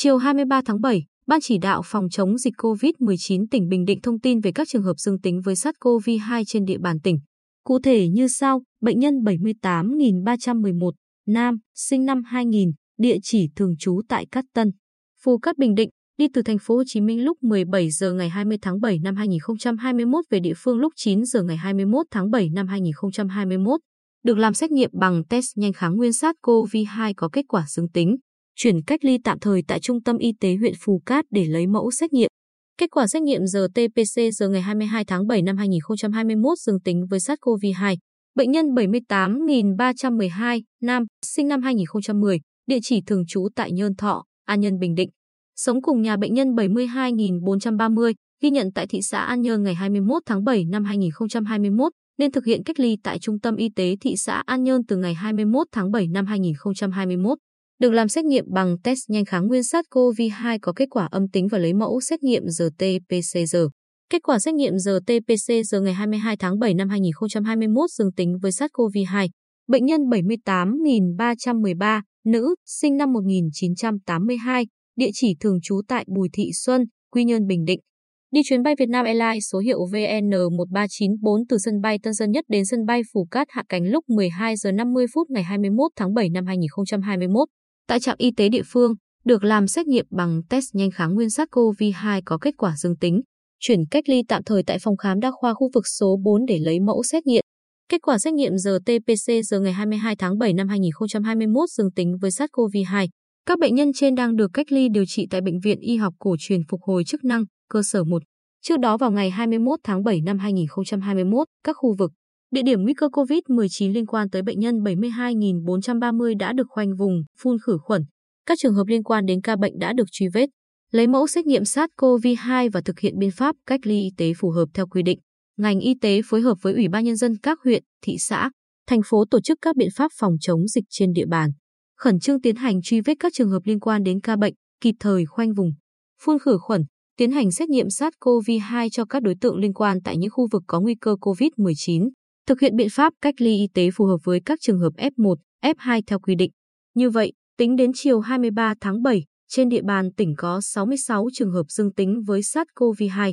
Chiều 23 tháng 7, Ban chỉ đạo phòng chống dịch COVID-19 tỉnh Bình Định thông tin về các trường hợp dương tính với SARS-CoV-2 trên địa bàn tỉnh. Cụ thể như sau, bệnh nhân 78.311, nam, sinh năm 2000, địa chỉ thường trú tại Cát Tân, Phú Cát Bình Định, đi từ thành phố Hồ Chí Minh lúc 17 giờ ngày 20 tháng 7 năm 2021 về địa phương lúc 9 giờ ngày 21 tháng 7 năm 2021, được làm xét nghiệm bằng test nhanh kháng nguyên SARS-CoV-2 có kết quả dương tính, chuyển cách ly tạm thời tại Trung tâm Y tế huyện Phù Cát để lấy mẫu xét nghiệm. Kết quả xét nghiệm RT-PCR giờ ngày 22 tháng 7 năm 2021 dương tính với SARS-CoV-2. Bệnh nhân 78.312, nam, sinh năm 2010, địa chỉ thường trú tại Nhơn Thọ, An Nhân Bình Định. Sống cùng nhà bệnh nhân 72.430, ghi nhận tại thị xã An Nhơn ngày 21 tháng 7 năm 2021, nên thực hiện cách ly tại Trung tâm Y tế thị xã An Nhơn từ ngày 21 tháng 7 năm 2021. Được làm xét nghiệm bằng test nhanh kháng nguyên SARS-CoV-2 có kết quả âm tính và lấy mẫu xét nghiệm RT-PCR. Kết quả xét nghiệm RT-PCR ngày 22 tháng 7 năm 2021 dương tính với SARS-CoV-2. Bệnh nhân 78.313, nữ, sinh năm 1982, địa chỉ thường trú tại Bùi Thị Xuân, Quy Nhơn, Bình Định. Đi chuyến bay Vietnam Airlines số hiệu VN1394 từ sân bay Tân Sơn Nhất đến sân bay Phú Cát hạ cánh lúc 12 giờ 50 phút ngày 21 tháng 7 năm 2021. Tại trạm y tế địa phương, được làm xét nghiệm bằng test nhanh kháng nguyên SARS-CoV-2 có kết quả dương tính, chuyển cách ly tạm thời tại phòng khám đa khoa khu vực số 4 để lấy mẫu xét nghiệm. Kết quả xét nghiệm RT-PCR ngày 22 tháng 7 năm 2021 dương tính với SARS-CoV-2. Các bệnh nhân trên đang được cách ly điều trị tại Bệnh viện Y học cổ truyền phục hồi chức năng, cơ sở 1. Trước đó vào ngày 21 tháng 7 năm 2021, các khu vực, địa điểm nguy cơ COVID-19 liên quan tới bệnh nhân 72.430 đã được khoanh vùng, phun khử khuẩn. Các trường hợp liên quan đến ca bệnh đã được truy vết, lấy mẫu xét nghiệm SARS-CoV-2 và thực hiện biện pháp cách ly y tế phù hợp theo quy định. Ngành y tế phối hợp với Ủy ban Nhân dân các huyện, thị xã, thành phố tổ chức các biện pháp phòng chống dịch trên địa bàn. Khẩn trương tiến hành truy vết các trường hợp liên quan đến ca bệnh, kịp thời khoanh vùng, phun khử khuẩn, tiến hành xét nghiệm SARS-CoV-2 cho các đối tượng liên quan tại những khu vực có nguy cơ COVID-19, thực hiện biện pháp cách ly y tế phù hợp với các trường hợp F1, F2 theo quy định. Như vậy, tính đến chiều 23 tháng 7, trên địa bàn tỉnh có 66 trường hợp dương tính với SARS-CoV-2,